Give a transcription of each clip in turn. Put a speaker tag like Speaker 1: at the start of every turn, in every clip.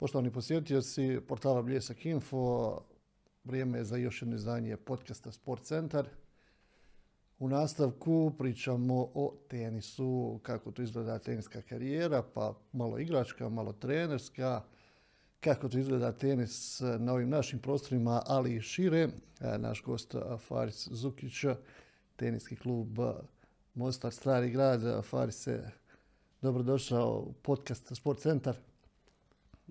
Speaker 1: Poštovani posjetioci portala Bljesak Info, vrijeme je za još jedno izdanje podcasta Sport Centar. U nastavku pričamo o tenisu, kako to izgleda teniska karijera, pa malo igračka, malo trenerska, kako to izgleda tenis na ovim našim prostorima, ali i šire. E, Naš gost Faris Zukić, teniski klub Mostar Stari grad. Farise, dobrodošao u podcast Sport Centar.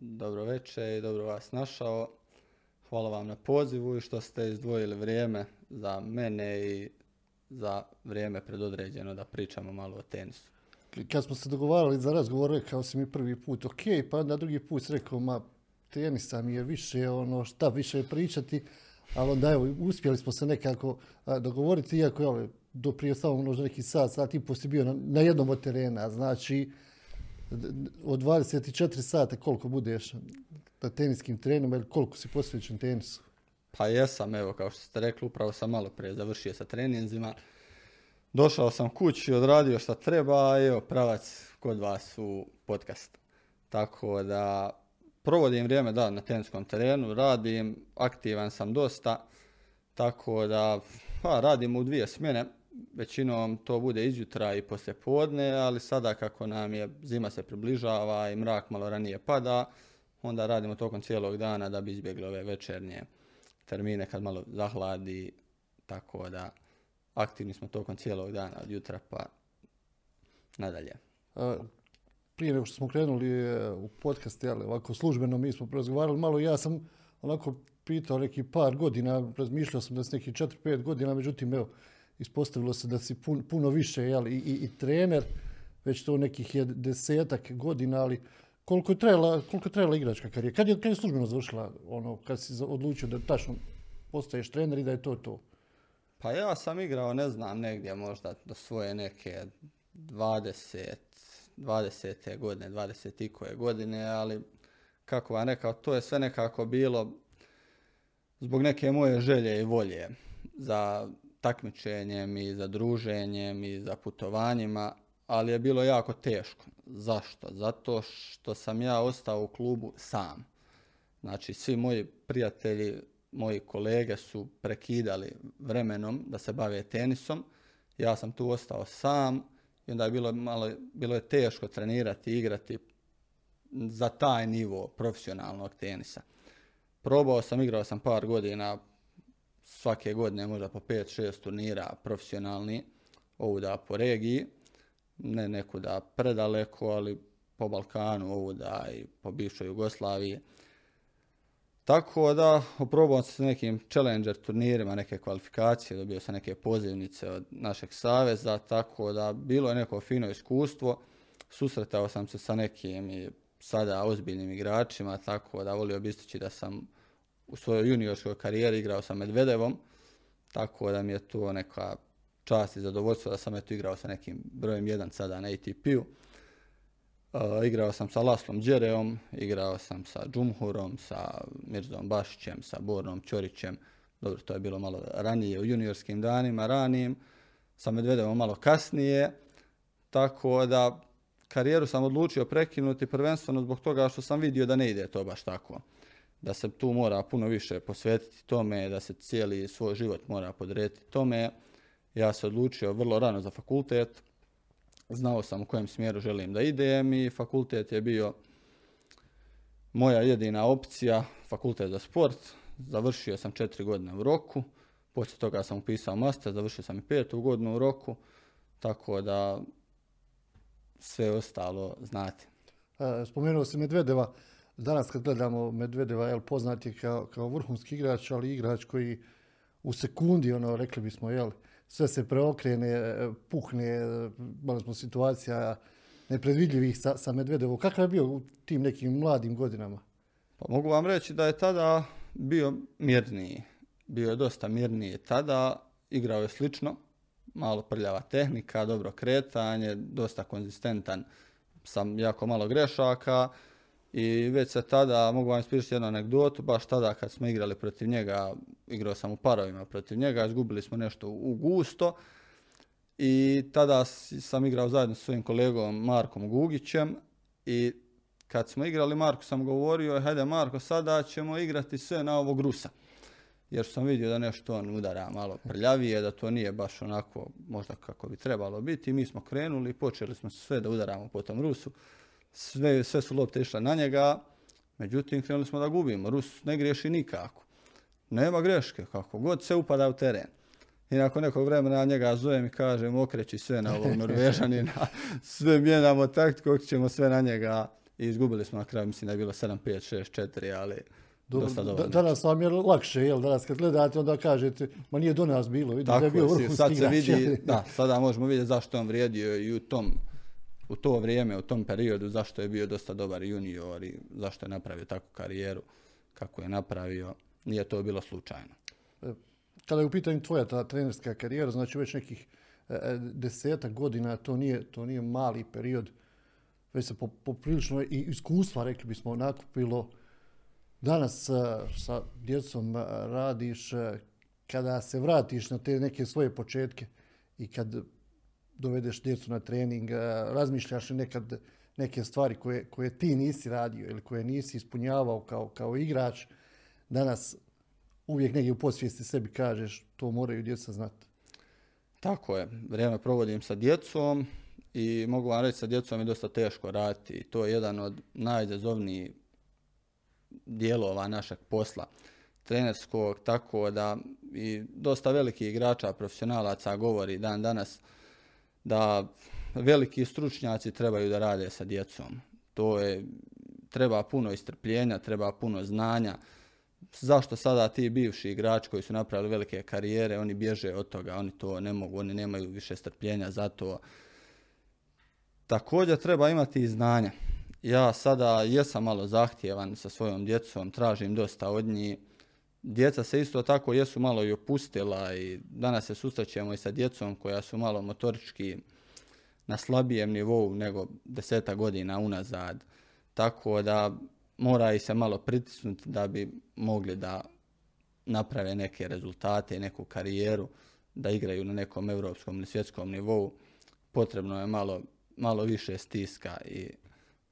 Speaker 2: Dobro večer i dobro vas našao. Hvala vam na pozivu i što ste izdvojili vrijeme za mene i za vrijeme predodređeno da pričamo malo o tenisu.
Speaker 1: Kad smo se dogovarali za razgovor, rekao si mi prvi put ok, pa onda drugi put rekao, ma tenisa mi je više ono šta više pričati, ali onda evo, uspjeli smo se nekako dogovoriti, iako evo, do prije samo možda neki sat, sat i poslije bio na, na jednom od terena, znači od 24 sata koliko budeš na teniskim trenima ili koliko si posvećen tenisu?
Speaker 2: Pa jesam, evo, kao što ste rekli, upravo sam malo prije završio sa treninzima. Došao sam kući, odradio šta treba i evo, pravac kod vas u podcast. Tako da provodim vrijeme da na teniskom terenu, radim, aktivan sam dosta, tako da pa, radim u dvije smjene, većinom to bude izjutra i poslije podne, ali sada kako nam je zima se približava i mrak malo ranije pada, onda radimo tokom cijelog dana da bi izbjegli ove večernje termine kad malo zahladi, tako da aktivni smo tokom cijelog dana od jutra pa nadalje.
Speaker 1: Prije nego što smo krenuli e, u podcast, jel, ovako službeno mi smo razgovarali malo, ja sam onako pitao neki par godina, razmišljao sam da si neki 4-5 godina, međutim, evo, ispostavilo se da si pun- puno više, jel, i, i, i trener, već to nekih je desetak godina, ali koliko je trajala, koliko je trajala igračka karijera? Kad je, kad je službeno završila, ono, kad si odlučio da tačno postaješ trener i da je to to?
Speaker 2: Pa ja sam igrao, ne znam, negdje možda do svoje neke 20, 20. godine, 20 i koje godine, ali kako vam rekao, to je sve nekako bilo zbog neke moje želje i volje za takmičenjem i za druženjem i za putovanjima, ali je bilo jako teško. Zašto? Zato što sam ja ostao u klubu sam. Znači, svi moji prijatelji, moji kolege su prekidali vremenom da se bave tenisom. Ja sam tu ostao sam i onda je bilo malo, bilo je teško trenirati, igrati za taj nivo profesionalnog tenisa. Probao sam, igrao sam par godina, svake godine možda po 5-6 turnira profesionalni, ovuda po regiji, ne nekuda predaleko, ali po Balkanu, ovuda i po bivšoj Jugoslaviji. Tako da, oprobao sam se nekim challenger turnirima, neke kvalifikacije, dobio sam neke pozivnice od našeg saveza, tako da bilo je neko fino iskustvo. Susretao sam se sa nekim i sada ozbiljnim igračima, tako da volio bi istići da sam u svojoj juniorskoj karijeri igrao sa Medvedevom, tako da mi je to neka čast i zadovoljstvo da sam eto igrao sa nekim brojem 1 sada na ATP-u. Uh, igrao sam sa Laslom Đereom, igrao sam sa Džumhurom, sa Mirzom Bašićem, sa Bornom Ćorićem. Dobro, to je bilo malo ranije u juniorskim danima, ranijim. Sa Medvedevom malo kasnije. Tako da karijeru sam odlučio prekinuti prvenstveno zbog toga što sam vidio da ne ide to baš tako. Da se tu mora puno više posvetiti tome, da se cijeli svoj život mora podrediti tome. Ja se odlučio vrlo rano za fakultet, znao sam u kojem smjeru želim da idem i fakultet je bio moja jedina opcija, fakultet za sport. Završio sam četiri godine u roku, poslije toga sam upisao master, završio sam i petu godinu u roku, tako da sve ostalo znate.
Speaker 1: E, Spomenuo si Medvedeva. Danas kad gledamo Medvedeva, jel, poznat je kao, kao vrhunski igrač, ali igrač koji u sekundi, ono, rekli bismo, jel, sve se preokrene, e, puhne, e, imali smo situacija nepredvidljivih sa, sa Medvedevom. Kakav je bio u tim nekim mladim godinama?
Speaker 2: Pa mogu vam reći da je tada bio mirniji. Bio je dosta mirniji tada, igrao je slično, malo prljava tehnika, dobro kretanje, dosta konzistentan, sam jako malo grešaka i već se tada, mogu vam ispričati jednu anegdotu, baš tada kad smo igrali protiv njega, igrao sam u parovima protiv njega, izgubili smo nešto u gusto i tada sam igrao zajedno sa svojim kolegom Markom Gugićem i kad smo igrali, Marko sam govorio, hajde Marko, sada ćemo igrati sve na ovog Rusa. Jer sam vidio da nešto on udara malo prljavije, da to nije baš onako možda kako bi trebalo biti. Mi smo krenuli, počeli smo sve da udaramo po tom Rusu. Sve, sve su lopte išle na njega, međutim krenuli smo da gubimo. Rus ne griješi nikako. Nema greške, kako god se upada u teren. I nakon nekog vremena njega zovem i kažem okreći sve na ovog Norvežanina, sve mijenjamo taktiku, ćemo sve na njega i izgubili smo na kraju, mislim da je bilo 7, 5, 6, 4, ali dobro, dosta dobro.
Speaker 1: danas vam je lakše, jel? Danas kad gledate onda kažete, ma nije do nas bilo, vidi da je bio
Speaker 2: vrhunski sad se vidi, da, sada možemo vidjeti zašto on vrijedio i u tom u to vrijeme, u tom periodu, zašto je bio dosta dobar junior i zašto je napravio takvu karijeru kako je napravio, nije to bilo slučajno.
Speaker 1: E, kada je u pitanju tvoja ta trenerska karijera, znači već nekih e, e, desetak godina, to nije, to nije mali period, već se poprilično i iskustva, rekli bismo, nakupilo. Danas sa djecom radiš, kada se vratiš na te neke svoje početke i kad dovedeš djecu na trening, razmišljaš nekad neke stvari koje, koje ti nisi radio ili koje nisi ispunjavao kao, kao igrač, danas uvijek negdje u podsvijesti sebi kažeš to moraju djeca znati.
Speaker 2: Tako je, vrijeme provodim sa djecom i mogu vam reći sa djecom je dosta teško raditi. To je jedan od najizazovnijih dijelova našeg posla trenerskog, tako da i dosta velikih igrača, profesionalaca govori dan danas da veliki stručnjaci trebaju da rade sa djecom. To je, treba puno istrpljenja, treba puno znanja, zašto sada ti bivši igrači koji su napravili velike karijere, oni bježe od toga, oni to ne mogu, oni nemaju više strpljenja za to. Također treba imati i znanja. Ja sada jesam malo zahtjevan sa svojom djecom, tražim dosta od njih. Djeca se isto tako jesu malo i opustila i danas se susrećemo i sa djecom koja su malo motorički na slabijem nivou nego deseta godina unazad. Tako da mora i se malo pritisnuti da bi mogli da naprave neke rezultate i neku karijeru, da igraju na nekom europskom ili svjetskom nivou. Potrebno je malo, malo više stiska i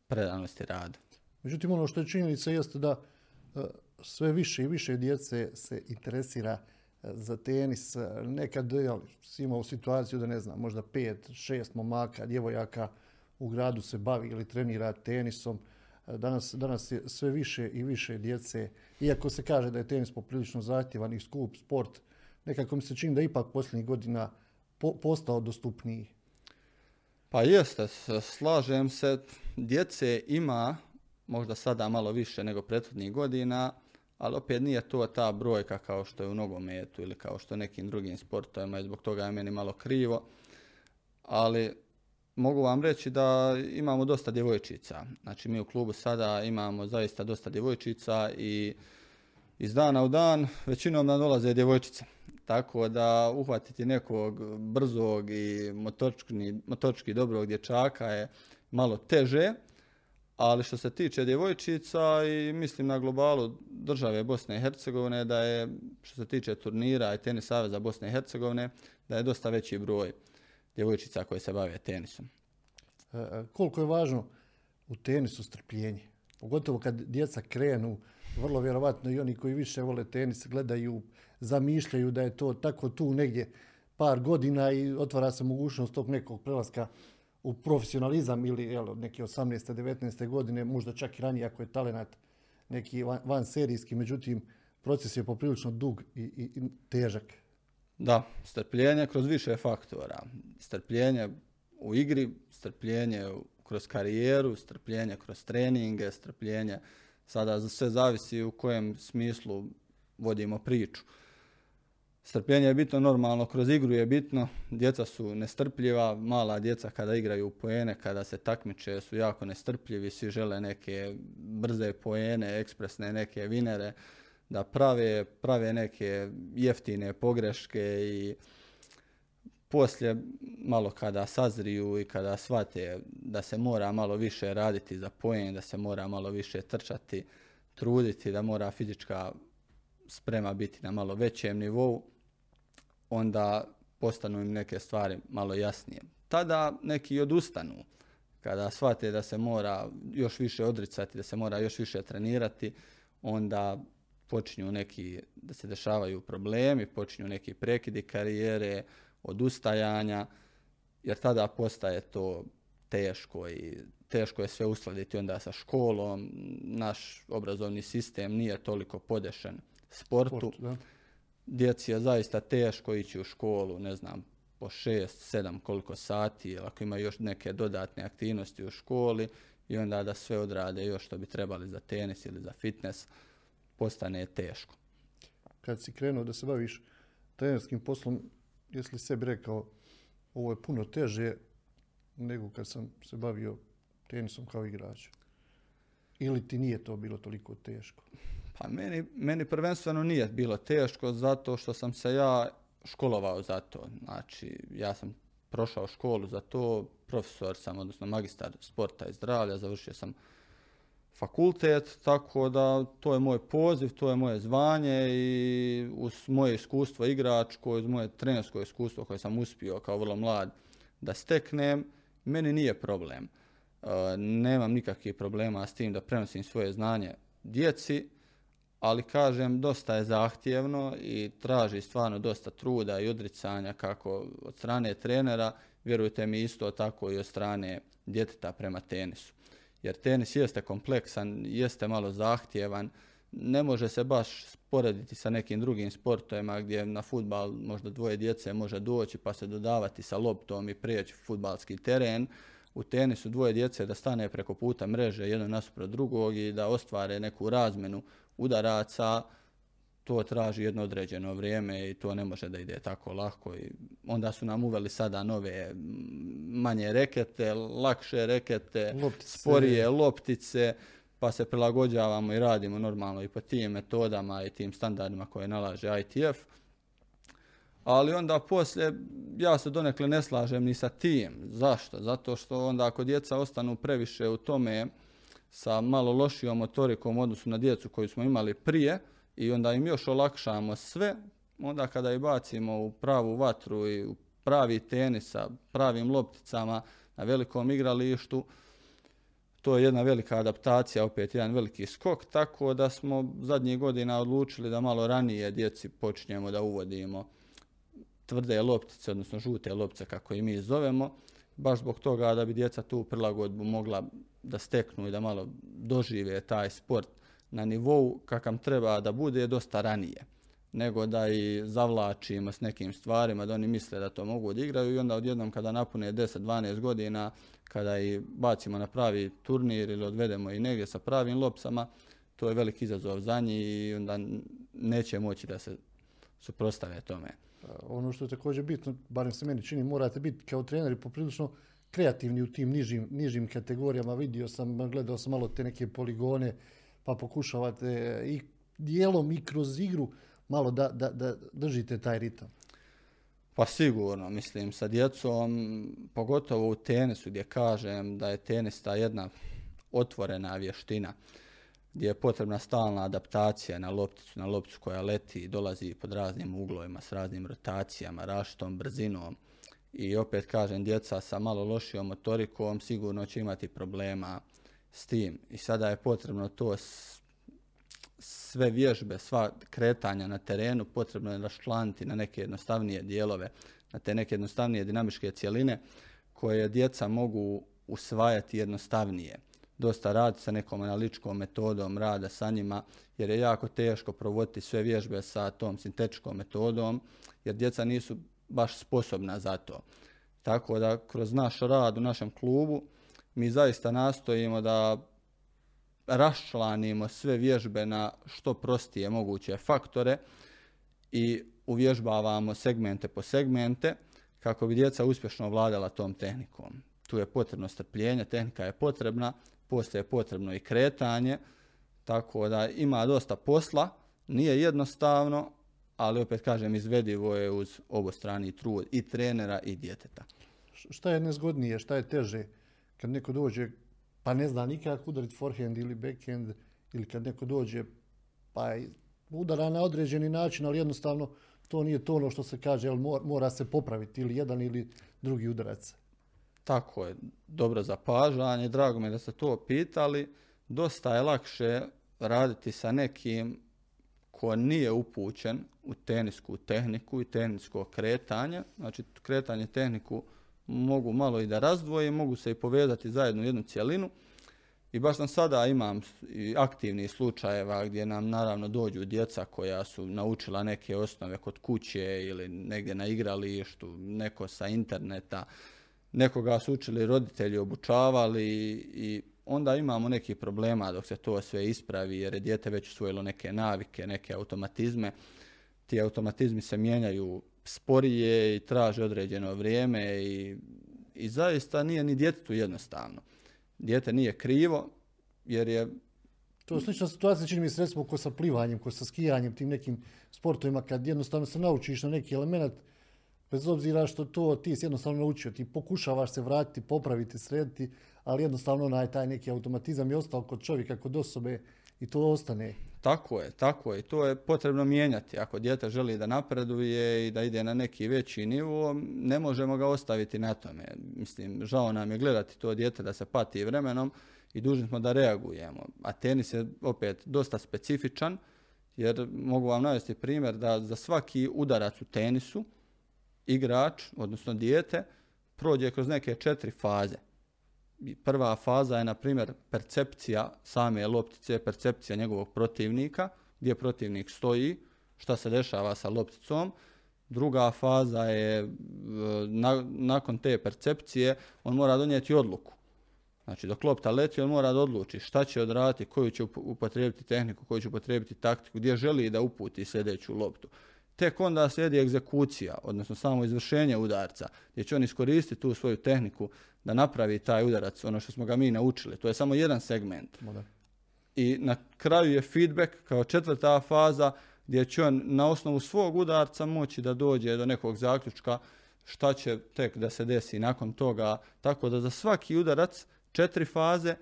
Speaker 2: predanosti rada.
Speaker 1: Međutim, ono što je činjenica jeste da e, sve više i više djece se interesira e, za tenis. Nekad jel, si imao situaciju da ne znam, možda pet, šest momaka, djevojaka u gradu se bavi ili trenira tenisom. Danas, danas je sve više i više djece, iako se kaže da je tenis poprilično zahtjevan i skup sport, nekako mi se čini da ipak posljednjih godina postao dostupniji.
Speaker 2: Pa jeste, slažem se, djece ima možda sada malo više nego prethodnih godina, ali opet nije to ta brojka kao što je u nogometu ili kao što je nekim drugim sportovima i zbog toga je meni malo krivo. Ali mogu vam reći da imamo dosta djevojčica. Znači mi u klubu sada imamo zaista dosta djevojčica i iz dana u dan većinom nam dolaze djevojčice. Tako da uhvatiti nekog brzog i motorički, dobrog dječaka je malo teže, ali što se tiče djevojčica i mislim na globalu države Bosne i Hercegovine da je što se tiče turnira i tenis saveza Bosne i Hercegovine da je dosta veći broj djevojčica koje se bave tenisom.
Speaker 1: E, e, koliko je važno u tenisu strpljenje? Pogotovo kad djeca krenu, vrlo vjerovatno i oni koji više vole tenis gledaju, zamišljaju da je to tako tu negdje par godina i otvara se mogućnost tog nekog prelaska u profesionalizam ili jel, neke 18. 19. godine, možda čak i ranije ako je talenat neki van, van serijski, međutim proces je poprilično dug i, i, i težak.
Speaker 2: Da, strpljenje kroz više faktora. Strpljenje u igri, strpljenje kroz karijeru, strpljenje kroz treninge, strpljenje. Sada sve zavisi u kojem smislu vodimo priču. Strpljenje je bitno normalno, kroz igru je bitno, djeca su nestrpljiva, mala djeca kada igraju poene, kada se takmiče su jako nestrpljivi, svi žele neke brze poene, ekspresne neke vinere, da prave, prave neke jeftine pogreške i poslije malo kada sazriju i kada shvate da se mora malo više raditi za pojen, da se mora malo više trčati, truditi, da mora fizička sprema biti na malo većem nivou, onda postanu im neke stvari malo jasnije. Tada neki odustanu. kada shvate da se mora još više odricati, da se mora još više trenirati, onda počinju neki, da se dešavaju problemi, počinju neki prekidi karijere, odustajanja, jer tada postaje to teško i teško je sve uskladiti onda sa školom. Naš obrazovni sistem nije toliko podešen sportu.
Speaker 1: Sport,
Speaker 2: Djeci je zaista teško ići u školu, ne znam, po šest, sedam koliko sati, ili ako imaju još neke dodatne aktivnosti u školi i onda da sve odrade još što bi trebali za tenis ili za fitness, postane teško.
Speaker 1: Kad si krenuo da se baviš trenerskim poslom, jesi li sebi rekao ovo je puno teže nego kad sam se bavio tenisom kao igrač? Ili ti nije to bilo toliko teško?
Speaker 2: Pa meni, meni prvenstveno nije bilo teško zato što sam se ja školovao za to. Znači, ja sam prošao školu za to, profesor sam, odnosno magistar sporta i zdravlja, završio sam fakultet, tako da to je moj poziv, to je moje zvanje i uz moje iskustvo igračko, uz moje trenersko iskustvo koje sam uspio kao vrlo mlad da steknem, meni nije problem. E, nemam nikakvih problema s tim da prenosim svoje znanje djeci, ali kažem dosta je zahtjevno i traži stvarno dosta truda i odricanja kako od strane trenera, vjerujte mi isto tako i od strane djeteta prema tenisu. Jer tenis jeste kompleksan, jeste malo zahtjevan, ne može se baš sporediti sa nekim drugim sportovima gdje na futbal možda dvoje djece može doći pa se dodavati sa loptom i prijeći futbalski teren. U tenisu dvoje djece da stane preko puta mreže jedan nasuprot drugog i da ostvare neku razmenu udaraca, to traži jedno određeno vrijeme i to ne može da ide tako lako. I onda su nam uveli sada nove manje rekete, lakše rekete, loptice. sporije loptice, pa se prilagođavamo i radimo normalno i po tim metodama i tim standardima koje nalaže ITF. Ali onda poslije, ja se donekle ne slažem ni sa tim. Zašto? Zato što onda ako djeca ostanu previše u tome, sa malo lošijom motorikom u odnosu na djecu koju smo imali prije i onda im još olakšamo sve, onda kada ih bacimo u pravu vatru i u pravi tenis sa pravim lopticama na velikom igralištu, to je jedna velika adaptacija, opet jedan veliki skok, tako da smo zadnjih godina odlučili da malo ranije djeci počinjemo da uvodimo tvrde loptice, odnosno žute loptice kako i mi zovemo, baš zbog toga da bi djeca tu prilagodbu mogla da steknu i da malo dožive taj sport na nivou kakav treba da bude dosta ranije nego da i zavlačimo s nekim stvarima, da oni misle da to mogu da igraju i onda odjednom kada napune 10-12 godina, kada i bacimo na pravi turnir ili odvedemo i negdje sa pravim lopsama, to je veliki izazov za njih i onda neće moći da se suprostave tome.
Speaker 1: Ono što je također bitno, barem se meni čini, morate biti kao treneri poprilično kreativni u tim nižim, nižim kategorijama. Vidio sam, gledao sam malo te neke poligone, pa pokušavate i dijelom i kroz igru malo da, da, da držite taj ritam.
Speaker 2: Pa sigurno, mislim, sa djecom, pogotovo u tenisu gdje kažem da je tenis ta jedna otvorena vještina gdje je potrebna stalna adaptacija na lopticu, na lopticu koja leti i dolazi pod raznim uglovima, s raznim rotacijama, raštom, brzinom. I opet kažem, djeca sa malo lošijom motorikom sigurno će imati problema s tim. I sada je potrebno to sve vježbe, sva kretanja na terenu potrebno je raščlaniti na neke jednostavnije dijelove, na te neke jednostavnije dinamičke cjeline koje djeca mogu usvajati jednostavnije dosta radi sa nekom analitičkom metodom rada sa njima, jer je jako teško provoditi sve vježbe sa tom sintetičkom metodom, jer djeca nisu baš sposobna za to. Tako da kroz naš rad u našem klubu mi zaista nastojimo da raščlanimo sve vježbe na što prostije moguće faktore i uvježbavamo segmente po segmente kako bi djeca uspješno vladala tom tehnikom. Tu je potrebno strpljenje, tehnika je potrebna, poslije je potrebno i kretanje, tako da ima dosta posla, nije jednostavno, ali opet kažem izvedivo je uz obostrani trud i trenera i djeteta.
Speaker 1: Šta je nezgodnije, šta je teže kad neko dođe pa ne zna nikako udariti forehand ili backhand ili kad neko dođe pa udara na određeni način, ali jednostavno to nije to ono što se kaže, mora se popraviti ili jedan ili drugi udarac.
Speaker 2: Tako je, dobro zapažanje, drago mi da ste to pitali. Dosta je lakše raditi sa nekim ko nije upućen u tenisku tehniku i tenisko kretanje. Znači, kretanje tehniku mogu malo i da razdvoje, mogu se i povezati zajedno u jednu cjelinu. I baš sam sada imam i aktivnih slučajeva gdje nam naravno dođu djeca koja su naučila neke osnove kod kuće ili negdje na igralištu, neko sa interneta, nekoga su učili roditelji, obučavali i onda imamo neki problema dok se to sve ispravi jer je dijete već usvojilo neke navike, neke automatizme. Ti automatizmi se mijenjaju sporije i traže određeno vrijeme i, i zaista nije ni djetetu jednostavno. Dijete nije krivo jer je
Speaker 1: to je slična situacija, čini mi se recimo ko sa plivanjem, ko sa skijanjem, tim nekim sportovima, kad jednostavno se naučiš na neki element, bez obzira što to ti si jednostavno naučio, ti pokušavaš se vratiti, popraviti, srediti, ali jednostavno onaj taj neki automatizam je ostao kod čovjeka, kod osobe i to ostane.
Speaker 2: Tako je, tako je. To je potrebno mijenjati. Ako dijete želi da napreduje i da ide na neki veći nivo, ne možemo ga ostaviti na tome. Mislim, žao nam je gledati to dijete da se pati vremenom i dužni smo da reagujemo. A tenis je opet dosta specifičan, jer mogu vam navesti primjer da za svaki udarac u tenisu igrač, odnosno dijete, prođe kroz neke četiri faze prva faza je, na primjer, percepcija same loptice, percepcija njegovog protivnika, gdje protivnik stoji, šta se dešava sa lopticom. Druga faza je, e, nakon te percepcije, on mora donijeti odluku. Znači, dok lopta leti, on mora da odluči šta će odraditi, koju će upotrijebiti tehniku, koju će upotrijebiti taktiku, gdje želi da uputi sljedeću loptu. Tek onda slijedi egzekucija, odnosno samo izvršenje udarca, gdje će on iskoristiti tu svoju tehniku da napravi taj udarac, ono što smo ga mi naučili. To je samo jedan segment. I na kraju je feedback kao četvrta faza gdje će on na osnovu svog udarca moći da dođe do nekog zaključka šta će tek da se desi nakon toga. Tako da za svaki udarac četiri faze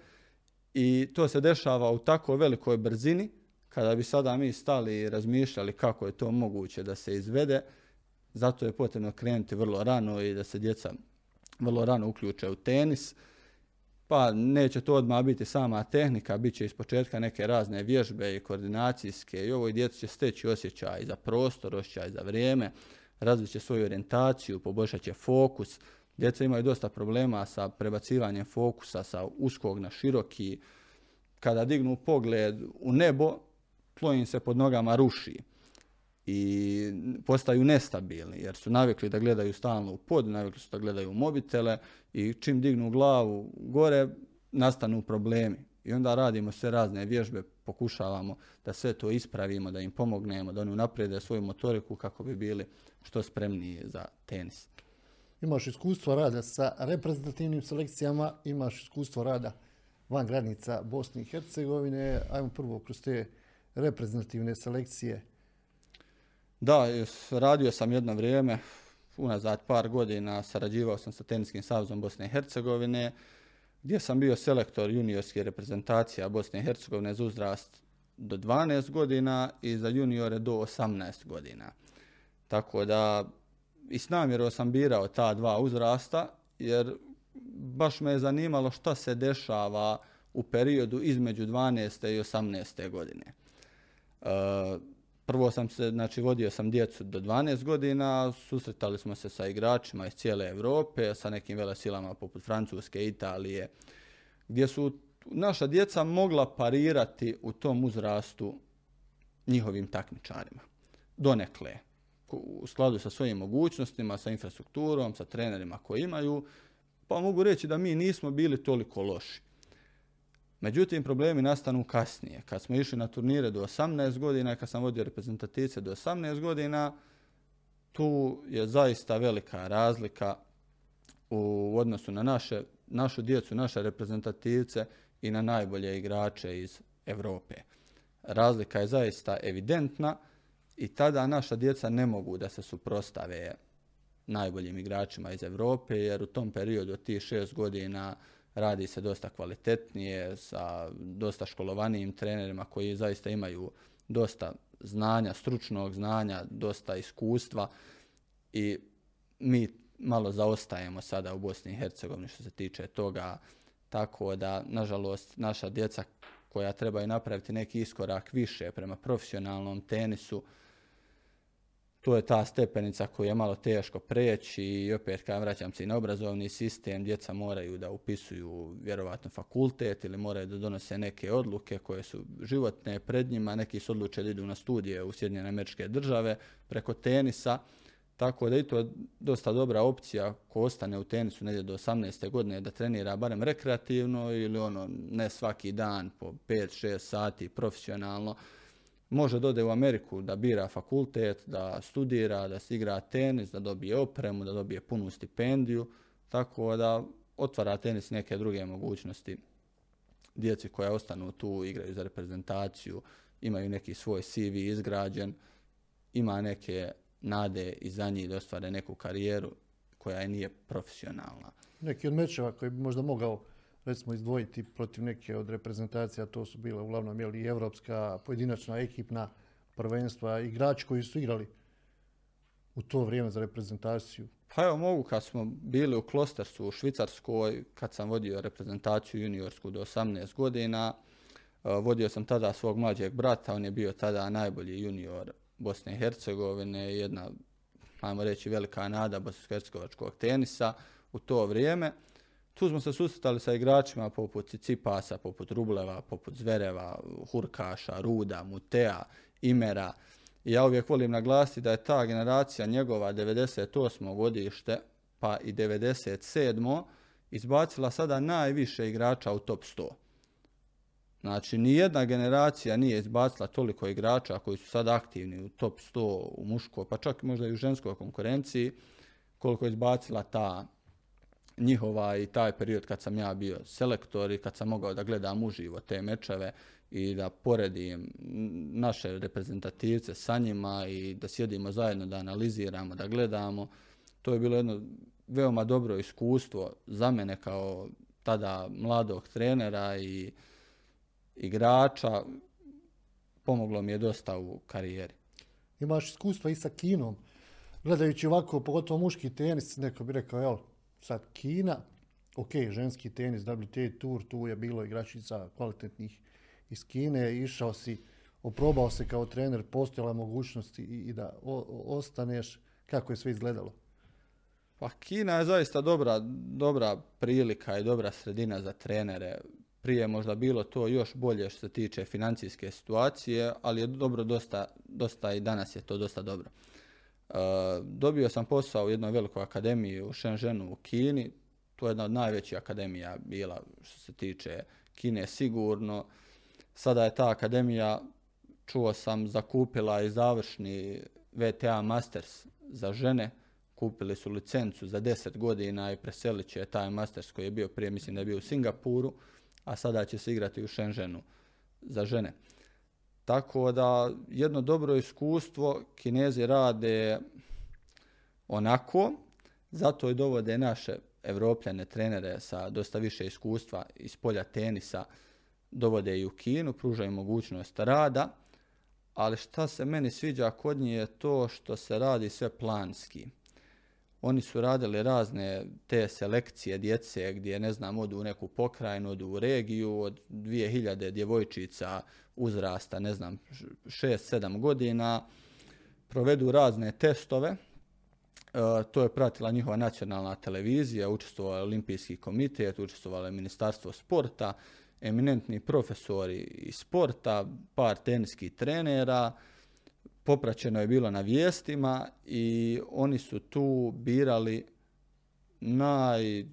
Speaker 2: i to se dešava u tako velikoj brzini kada bi sada mi stali i razmišljali kako je to moguće da se izvede, zato je potrebno krenuti vrlo rano i da se djeca vrlo rano uključe u tenis. Pa neće to odmah biti sama tehnika, bit će iz početka neke razne vježbe i koordinacijske i ovo i djeca će steći osjećaj za prostor, osjećaj za vrijeme, razvit će svoju orijentaciju, poboljšat će fokus. Djeca imaju dosta problema sa prebacivanjem fokusa sa uskog na široki. Kada dignu pogled u nebo, tlo im se pod nogama ruši i postaju nestabilni jer su navikli da gledaju stalno u pod, navikli su da gledaju u mobitele i čim dignu glavu gore nastanu problemi. I onda radimo sve razne vježbe, pokušavamo da sve to ispravimo, da im pomognemo, da oni unaprijede svoju motoriku kako bi bili što spremniji za tenis.
Speaker 1: Imaš iskustvo rada sa reprezentativnim selekcijama, imaš iskustvo rada van granica Bosne i Hercegovine. Ajmo prvo kroz te reprezentativne selekcije
Speaker 2: da, radio sam jedno vrijeme, unazad par godina, sarađivao sam sa Teniskim savezom Bosne i Hercegovine, gdje sam bio selektor juniorske reprezentacija Bosne i Hercegovine za uzrast do 12 godina i za juniore do 18 godina. Tako da i s namjerom sam birao ta dva uzrasta, jer baš me je zanimalo šta se dešava u periodu između 12. i 18. godine. Prvo sam se, znači vodio sam djecu do 12 godina, susretali smo se sa igračima iz cijele Europe, sa nekim velesilama poput Francuske, Italije, gdje su naša djeca mogla parirati u tom uzrastu njihovim takmičarima. Donekle, u skladu sa svojim mogućnostima, sa infrastrukturom, sa trenerima koji imaju, pa mogu reći da mi nismo bili toliko loši. Međutim, problemi nastanu kasnije. Kad smo išli na turnire do 18 godina, kad sam vodio reprezentatice do 18 godina, tu je zaista velika razlika u odnosu na naše, našu djecu, naše reprezentativce i na najbolje igrače iz Europe. Razlika je zaista evidentna i tada naša djeca ne mogu da se suprostave najboljim igračima iz Europe, jer u tom periodu od tih šest godina radi se dosta kvalitetnije sa dosta školovanijim trenerima koji zaista imaju dosta znanja, stručnog znanja, dosta iskustva i mi malo zaostajemo sada u Bosni i Hercegovini što se tiče toga, tako da, nažalost, naša djeca koja trebaju napraviti neki iskorak više prema profesionalnom tenisu, to je ta stepenica koju je malo teško preći i opet kad vraćam se i na obrazovni sistem, djeca moraju da upisuju vjerovatno fakultet ili moraju da donose neke odluke koje su životne pred njima, neki su odluče da idu na studije u Sjedinjene američke države preko tenisa, tako da i to je dosta dobra opcija ko ostane u tenisu negdje do 18. godine da trenira barem rekreativno ili ono ne svaki dan po 5-6 sati profesionalno, može dode u Ameriku da bira fakultet, da studira, da se igra tenis, da dobije opremu, da dobije punu stipendiju, tako da otvara tenis neke druge mogućnosti. Djeci koja ostanu tu, igraju za reprezentaciju, imaju neki svoj CV izgrađen, ima neke nade i za njih da ostvare neku karijeru koja nije profesionalna.
Speaker 1: Neki od mečeva koji bi možda mogao recimo izdvojiti protiv neke od reprezentacija, to su bile uglavnom jeli, i evropska, pojedinačna, ekipna prvenstva, igrači koji su igrali u to vrijeme za reprezentaciju.
Speaker 2: Pa evo mogu kad smo bili u Klostersu u Švicarskoj, kad sam vodio reprezentaciju juniorsku do 18 godina, e, vodio sam tada svog mlađeg brata, on je bio tada najbolji junior Bosne i Hercegovine, jedna, ajmo reći, velika nada bosansko-hercegovačkog tenisa u to vrijeme. Tu smo se susretali sa igračima poput Cipasa, poput Rubleva, poput Zvereva, Hurkaša, Ruda, Mutea, Imera. I ja uvijek volim naglasiti da je ta generacija njegova 98. godište pa i 97. izbacila sada najviše igrača u top 100. Znači, nijedna generacija nije izbacila toliko igrača koji su sada aktivni u top 100 u muškoj, pa čak možda i u ženskoj konkurenciji, koliko je izbacila ta njihova i taj period kad sam ja bio selektor i kad sam mogao da gledam uživo te mečeve i da poredim naše reprezentativce sa njima i da sjedimo zajedno, da analiziramo, da gledamo. To je bilo jedno veoma dobro iskustvo za mene kao tada mladog trenera i igrača. Pomoglo mi je dosta u karijeri.
Speaker 1: Imaš iskustva i sa kinom. Gledajući ovako, pogotovo muški tenis, neko bi rekao, jel, Sad Kina, ok, ženski tenis, WTA Tour, tu je bilo igračica kvalitetnih iz Kine, išao si, oprobao se kao trener, postojala mogućnosti i, i da o, ostaneš, kako je sve izgledalo?
Speaker 2: Pa Kina je zaista dobra, dobra prilika i dobra sredina za trenere. Prije možda bilo to još bolje što se tiče financijske situacije, ali je dobro dosta, dosta i danas je to dosta dobro. Dobio sam posao u jednoj velikoj akademiji u Shenzhenu u Kini. To je jedna od najvećih akademija bila što se tiče Kine sigurno. Sada je ta akademija, čuo sam, zakupila i završni VTA Masters za žene. Kupili su licencu za 10 godina i preselit će taj Masters koji je bio prije, mislim da je bio u Singapuru, a sada će se igrati u Shenzhenu za žene. Tako da jedno dobro iskustvo Kinezi rade onako, zato i dovode naše evropljane trenere sa dosta više iskustva iz polja tenisa, dovode i u Kinu, pružaju mogućnost rada, ali šta se meni sviđa kod njih je to što se radi sve planski. Oni su radili razne te selekcije djece gdje, ne znam, odu u neku pokrajinu, odu u regiju, od 2000 djevojčica uzrasta, ne znam, 6-7 godina, provedu razne testove, e, to je pratila njihova nacionalna televizija, učestvovala je olimpijski komitet, učestvovalo ministarstvo sporta, eminentni profesori iz sporta, par teniskih trenera, popraćeno je bilo na vijestima i oni su tu birali naj,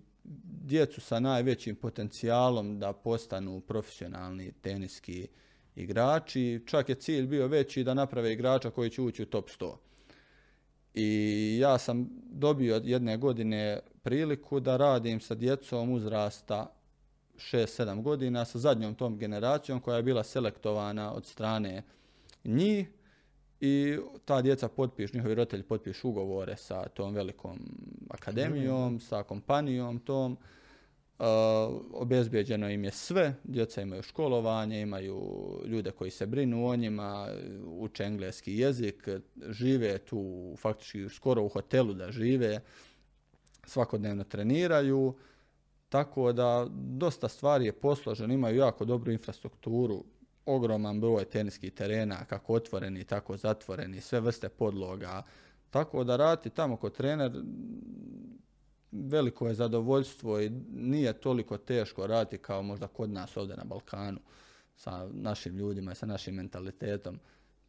Speaker 2: djecu sa najvećim potencijalom da postanu profesionalni teniski igrači. Čak je cilj bio veći da naprave igrača koji će ući u top 100. I ja sam dobio jedne godine priliku da radim sa djecom uzrasta 6-7 godina sa zadnjom tom generacijom koja je bila selektovana od strane njih i ta djeca potpišu, njihovi roditelji potpišu ugovore sa tom velikom akademijom, sa kompanijom tom. Uh, obezbijeđeno im je sve, djeca imaju školovanje, imaju ljude koji se brinu o njima, uče engleski jezik, žive tu faktički skoro u hotelu da žive. svakodnevno treniraju, tako da dosta stvari je posloženo, imaju jako dobru infrastrukturu, ogroman broj teniskih terena, kako otvoreni, tako zatvoreni, sve vrste podloga, tako da raditi tamo kod trener veliko je zadovoljstvo i nije toliko teško raditi kao možda kod nas ovdje na Balkanu sa našim ljudima i sa našim mentalitetom.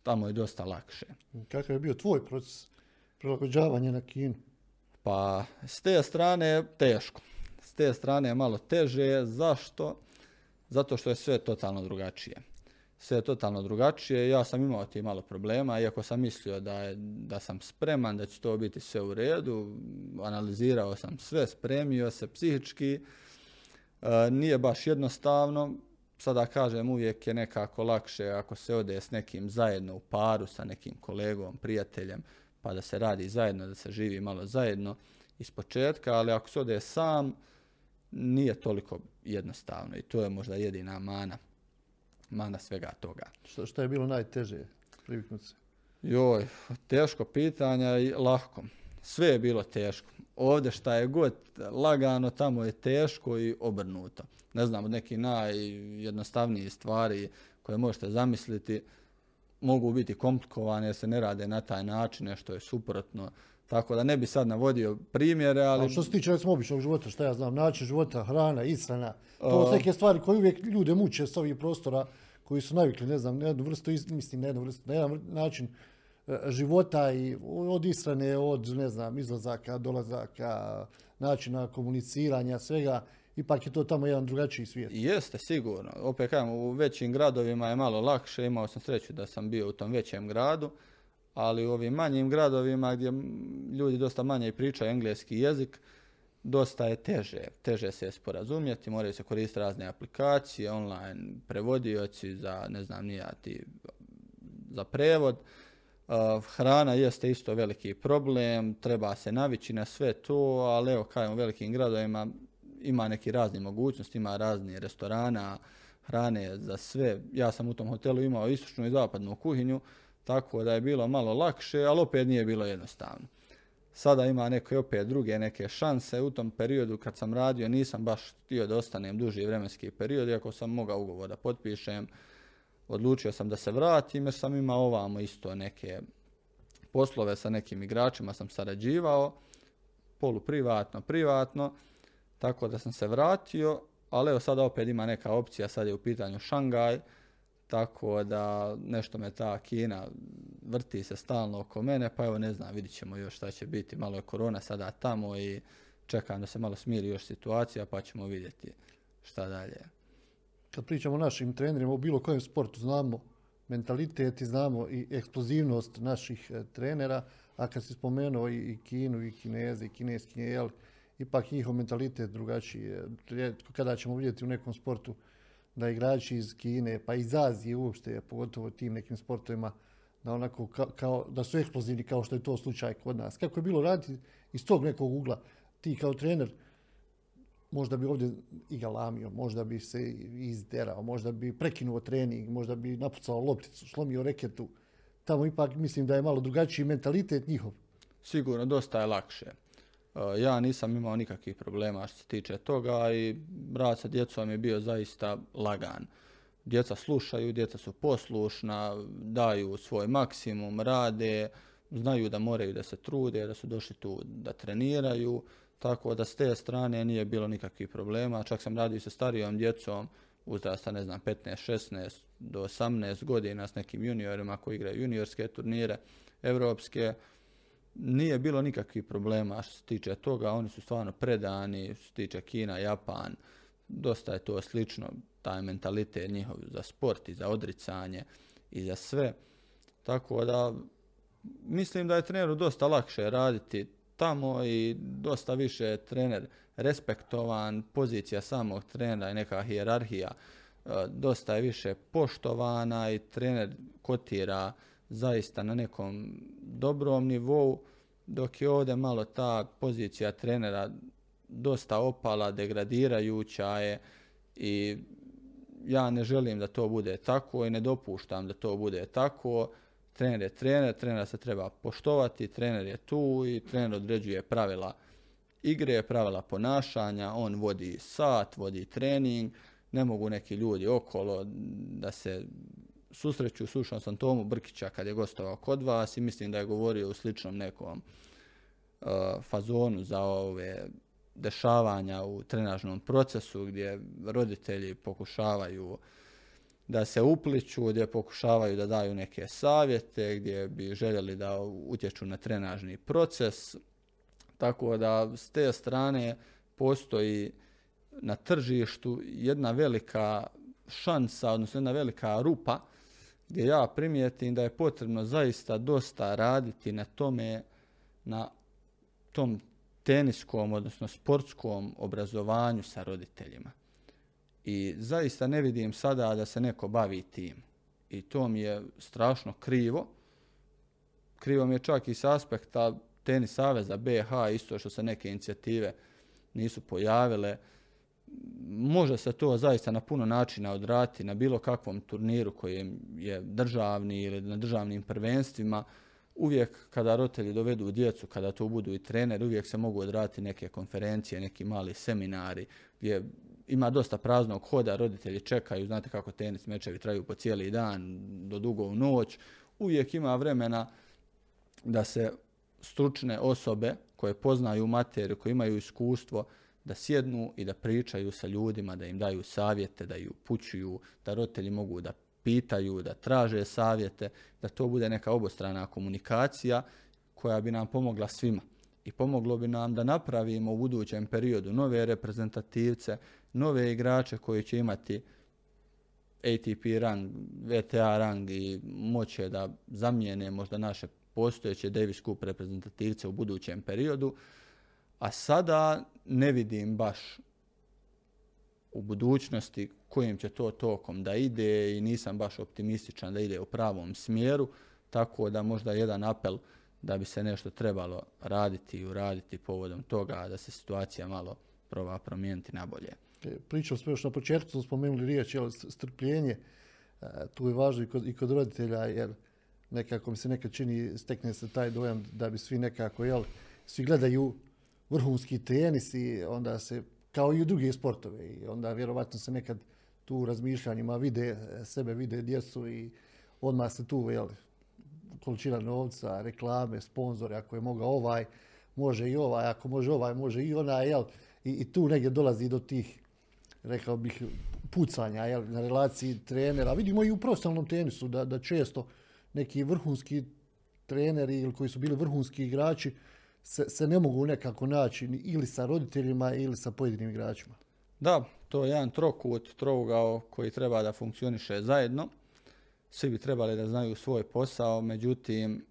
Speaker 2: Tamo je dosta lakše.
Speaker 1: Kakav je bio tvoj proces prilagođavanja na Kinu?
Speaker 2: Pa s te strane je teško. S te strane je malo teže. Zašto? Zato što je sve totalno drugačije. Sve je totalno drugačije. Ja sam imao ti malo problema, iako sam mislio da, je, da sam spreman, da će to biti sve u redu. Analizirao sam sve, spremio se psihički. E, nije baš jednostavno. Sada kažem, uvijek je nekako lakše ako se ode s nekim zajedno u paru, sa nekim kolegom, prijateljem, pa da se radi zajedno, da se živi malo zajedno iz početka, ali ako se ode sam, nije toliko jednostavno i to je možda jedina mana, mana svega toga.
Speaker 1: Što, što je bilo najteže priviknuti se?
Speaker 2: Joj, teško pitanja i lahko. Sve je bilo teško. Ovdje šta je god lagano, tamo je teško i obrnuto. Ne znam, od nekih najjednostavnijih stvari koje možete zamisliti, mogu biti komplikovane jer se ne rade na taj način, nešto je suprotno. Tako da ne bi sad navodio primjere, ali...
Speaker 1: A što se tiče recimo običnog života, šta ja znam, način života, hrana, ishrana, to su neke stvari koje uvijek ljude muče s ovih prostora koji su navikli, ne znam, na jednu vrstu, mislim, na jednu vrstu, na jedan način e, života i od ishrane, od, ne znam, izlazaka, dolazaka, načina komuniciranja, svega, ipak je to tamo jedan drugačiji svijet.
Speaker 2: Jeste, sigurno. Opet kažem, u većim gradovima je malo lakše, imao sam sreću da sam bio u tom većem gradu, ali u ovim manjim gradovima gdje ljudi dosta manje pričaju engleski jezik, dosta je teže, teže se sporazumjeti, moraju se koristiti razne aplikacije, online prevodioci za, ne znam, nijati za prevod. Hrana jeste isto veliki problem, treba se navići na sve to, ali evo, kajem u velikim gradovima ima neki razni mogućnosti, ima razni restorana, hrane za sve. Ja sam u tom hotelu imao istočnu i zapadnu kuhinju, tako da je bilo malo lakše, ali opet nije bilo jednostavno. Sada ima neke opet druge neke šanse. U tom periodu kad sam radio nisam baš htio da ostanem duži vremenski period, iako sam mogao ugovor da potpišem. Odlučio sam da se vratim jer sam imao ovamo isto neke poslove sa nekim igračima sam sarađivao, polu privatno, privatno. Tako da sam se vratio, ali evo sada opet ima neka opcija, sad je u pitanju Šangaj, tako da nešto me ta Kina vrti se stalno oko mene, pa evo ne znam, vidit ćemo još šta će biti, malo je korona sada tamo i čekam da se malo smiri još situacija, pa ćemo vidjeti šta dalje.
Speaker 1: Kad pričamo o našim trenerima u bilo kojem sportu, znamo mentalitet i znamo i eksplozivnost naših e, trenera, a kad si spomenuo i, Kinu i Kineze i kineski jel, ipak njihov mentalitet drugačiji. Kada ćemo vidjeti u nekom sportu da igrači iz Kine, pa iz Azije uopšte, pogotovo tim nekim sportovima, da, onako kao, da su eksplozivni kao što je to slučaj kod nas. Kako je bilo raditi iz tog nekog ugla, ti kao trener, možda bi ovdje i galamio, možda bi se izderao, možda bi prekinuo trening, možda bi napucao lopticu, slomio reketu. Tamo ipak mislim da je malo drugačiji mentalitet njihov.
Speaker 2: Sigurno, dosta je lakše. Eh, ja nisam imao nikakvih problema što se tiče toga i rad sa djecom je bio zaista lagan. Djeca slušaju, djeca su poslušna, daju svoj maksimum, rade, znaju da moraju da se trude, da su došli tu da treniraju, tako da s te strane nije bilo nikakvih problema. Čak sam radio sa starijom djecom uzrasta, ne znam, 15, 16 do 18 godina s nekim juniorima koji igraju juniorske turnire, evropske, nije bilo nikakvih problema što se tiče toga, oni su stvarno predani, što se tiče Kina, Japan, dosta je to slično, taj mentalitet njihov za sport i za odricanje i za sve. Tako da mislim da je treneru dosta lakše raditi tamo i dosta više je trener respektovan, pozicija samog trenera i neka hijerarhija e, dosta je više poštovana i trener kotira zaista na nekom dobrom nivou, dok je ovdje malo ta pozicija trenera dosta opala, degradirajuća je i ja ne želim da to bude tako i ne dopuštam da to bude tako. Trener je trener, trener se treba poštovati, trener je tu i trener određuje pravila igre, pravila ponašanja, on vodi sat, vodi trening, ne mogu neki ljudi okolo da se susreću, slušao sam Tomu Brkića kad je gostovao kod vas i mislim da je govorio u sličnom nekom uh, fazonu za ove dešavanja u trenažnom procesu gdje roditelji pokušavaju da se upliču, gdje pokušavaju da daju neke savjete, gdje bi željeli da utječu na trenažni proces. Tako da s te strane postoji na tržištu jedna velika šansa, odnosno jedna velika rupa, gdje ja primijetim da je potrebno zaista dosta raditi na tome, na tom teniskom, odnosno sportskom obrazovanju sa roditeljima. I zaista ne vidim sada da se neko bavi tim. I to mi je strašno krivo. Krivo mi je čak i s aspekta tenis saveza BH, isto što se neke inicijative nisu pojavile. Može se to zaista na puno načina odrati na bilo kakvom turniru koji je državni ili na državnim prvenstvima. Uvijek kada roditelji dovedu djecu, kada to budu i treneri, uvijek se mogu odraditi neke konferencije, neki mali seminari gdje ima dosta praznog hoda, roditelji čekaju, znate kako tenis mečevi traju po cijeli dan, do dugo u noć. Uvijek ima vremena da se stručne osobe koje poznaju materiju, koje imaju iskustvo, da sjednu i da pričaju sa ljudima, da im daju savjete, da ju pućuju, da roditelji mogu da pitaju, da traže savjete, da to bude neka obostrana komunikacija koja bi nam pomogla svima. I pomoglo bi nam da napravimo u budućem periodu nove reprezentativce, nove igrače koji će imati ATP rang, VTA rang i moće da zamijene možda naše postojeće Davis Cup reprezentativce u budućem periodu, a sada ne vidim baš u budućnosti kojim će to tokom da ide i nisam baš optimističan da ide u pravom smjeru, tako da možda jedan apel da bi se nešto trebalo raditi i uraditi povodom toga da se situacija malo proba promijeniti na bolje.
Speaker 1: E, pričali smo još na početku, smo spomenuli riječ, jel, strpljenje, e, tu je važno i kod, i kod roditelja, jer nekako mi se nekad čini, stekne se taj dojam da bi svi nekako, jel, svi gledaju vrhunski tenis i onda se, kao i u druge sportove, i onda vjerovatno se nekad tu razmišljanjima vide sebe, vide djecu i odmah se tu, jel, količina novca, reklame, sponzore, ako je mogao ovaj, može i ovaj, ako može ovaj, može i onaj, jel, i, i tu negdje dolazi do tih, rekao bih, pucanja, jel, na relaciji trenera. Vidimo i u profesionalnom tenisu da, da često neki vrhunski treneri ili koji su bili vrhunski igrači se, se ne mogu nekako naći ili sa roditeljima ili sa pojedinim igračima.
Speaker 2: Da, to je jedan trokut, trougao koji treba da funkcioniše zajedno. Svi bi trebali da znaju svoj posao, međutim,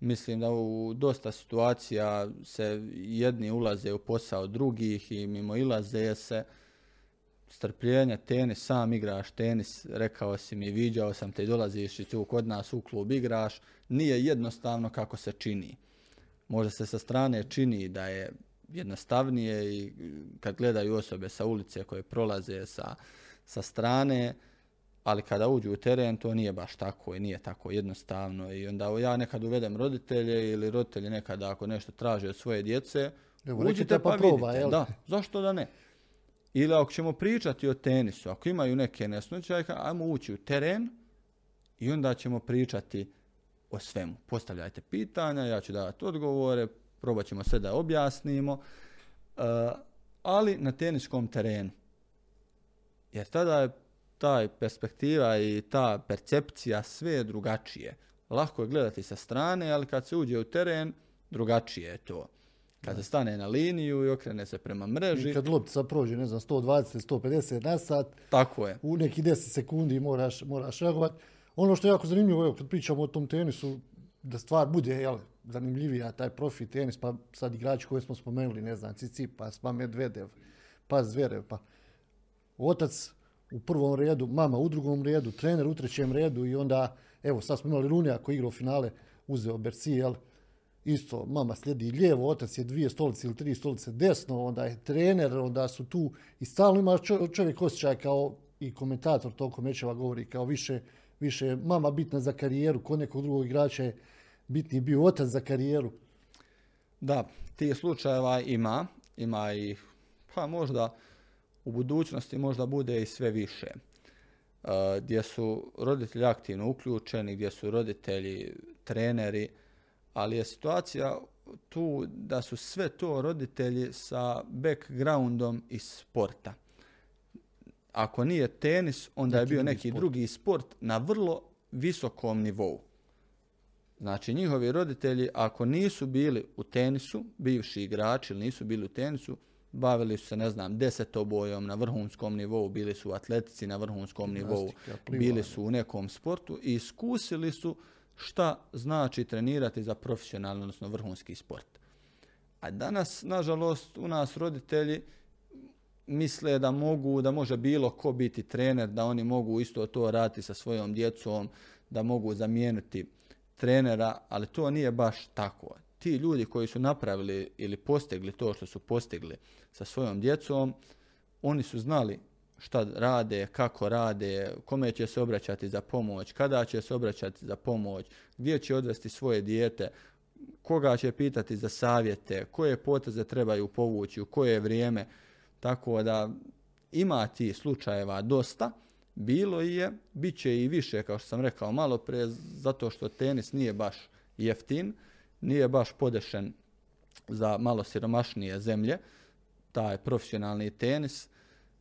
Speaker 2: mislim da u dosta situacija se jedni ulaze u posao drugih i mimo ilaze se strpljenja, tenis, sam igraš tenis, rekao si mi, viđao sam te i dolaziš i tu kod nas u klub igraš, nije jednostavno kako se čini. Možda se sa strane čini da je jednostavnije i kad gledaju osobe sa ulice koje prolaze sa, sa strane, ali kada uđu u teren to nije baš tako i nije tako jednostavno i onda ja nekad uvedem roditelje ili roditelji nekada ako nešto traže od svoje djece, Evo, uđite pa, pa proba, vidite. Da, zašto da ne? Ili ako ćemo pričati o tenisu, ako imaju neke nesnoće, ajmo ući u teren i onda ćemo pričati o svemu. Postavljajte pitanja, ja ću davati odgovore, probat ćemo sve da objasnimo, uh, ali na teniskom terenu. Jer tada je taj perspektiva i ta percepcija sve je drugačije. Lako je gledati sa strane, ali kad se uđe u teren, drugačije je to. Kad se stane na liniju i okrene se prema mreži.
Speaker 1: I kad loptica prođe, ne znam, 120, 150 na sat.
Speaker 2: Tako je.
Speaker 1: U neki 10 sekundi moraš, moraš reagovati. Ono što je jako zanimljivo, evo, kad pričamo o tom tenisu, da stvar bude jel, zanimljivija, taj profi tenis, pa sad igrači koje smo spomenuli, ne znam, Cicipas, pa Medvedev, pa Zverev, pa otac u prvom redu, mama u drugom redu, trener u trećem redu i onda, evo, sad smo imali Lunija koji igrao finale, uzeo Berci, jel, isto, mama slijedi lijevo, otac je dvije stolice ili tri stolice desno, onda je trener, onda su tu i stalno ima čovjek osjećaj kao i komentator toliko mečeva govori kao više, više mama bitna za karijeru, kod nekog drugog igrača je bitni bio otac za karijeru.
Speaker 2: Da, tih slučajeva ima ima ih, pa možda u budućnosti možda bude i sve više. Uh, gdje su roditelji aktivno uključeni, gdje su roditelji treneri, ali je situacija tu da su sve to roditelji sa backgroundom iz sporta. Ako nije tenis, onda
Speaker 1: Neki
Speaker 2: je bio
Speaker 1: drugi
Speaker 2: neki
Speaker 1: sport.
Speaker 2: drugi sport na vrlo visokom nivou. Znači, njihovi roditelji, ako nisu bili u tenisu, bivši igrači ili nisu bili u tenisu, bavili su se, ne znam, desetobojom na vrhunskom nivou, bili su u atletici na vrhunskom nivou, bili su u nekom sportu i iskusili su šta znači trenirati za profesionalni, odnosno vrhunski sport. A danas, nažalost, u nas roditelji misle da mogu, da može bilo ko biti trener, da oni mogu isto to raditi sa svojom djecom, da mogu zamijeniti trenera, ali to nije baš tako. Ti ljudi koji su napravili ili postigli to što su postigli sa svojom djecom, oni su znali šta rade, kako rade, kome će se obraćati za pomoć, kada će se obraćati za pomoć, gdje će odvesti svoje dijete, koga će pitati za savjete, koje poteze trebaju povući, u koje vrijeme. Tako da ima ti slučajeva dosta, bilo je, bit će i više, kao što sam rekao malo pre, zato što tenis nije baš jeftin, nije baš podešen za malo siromašnije zemlje, taj profesionalni tenis,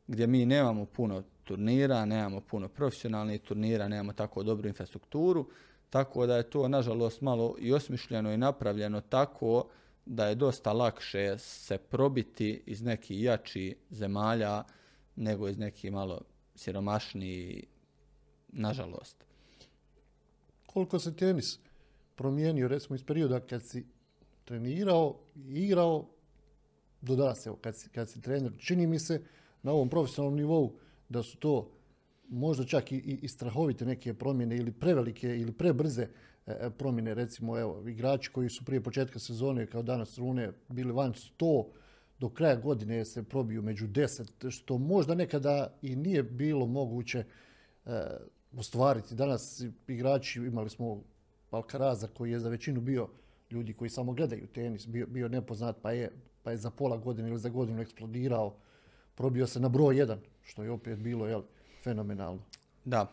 Speaker 2: gdje mi nemamo puno turnira, nemamo puno profesionalnih turnira, nemamo tako dobru infrastrukturu, tako da je to nažalost malo i osmišljeno i napravljeno tako da je dosta lakše se probiti iz nekih jačih zemalja nego iz nekih malo siromašniji, nažalost.
Speaker 1: Koliko se tenis promijenio, recimo iz perioda kad si trenirao i igrao, do danas, evo, kad si, kad si trener, čini mi se na ovom profesionalnom nivou da su to možda čak i, i, i strahovite neke promjene ili prevelike ili prebrze promjene, recimo evo, igrači koji su prije početka sezone kao danas Rune bili van 100, do kraja godine se probiju među 10, što možda nekada i nije bilo moguće e, ostvariti. Danas igrači, imali smo Alcaraza koji je za većinu bio ljudi koji samo gledaju tenis, bio, bio nepoznat pa je, pa je za pola godine ili za godinu eksplodirao, probio se na broj jedan, što je opet bilo jel, fenomenalno.
Speaker 2: Da,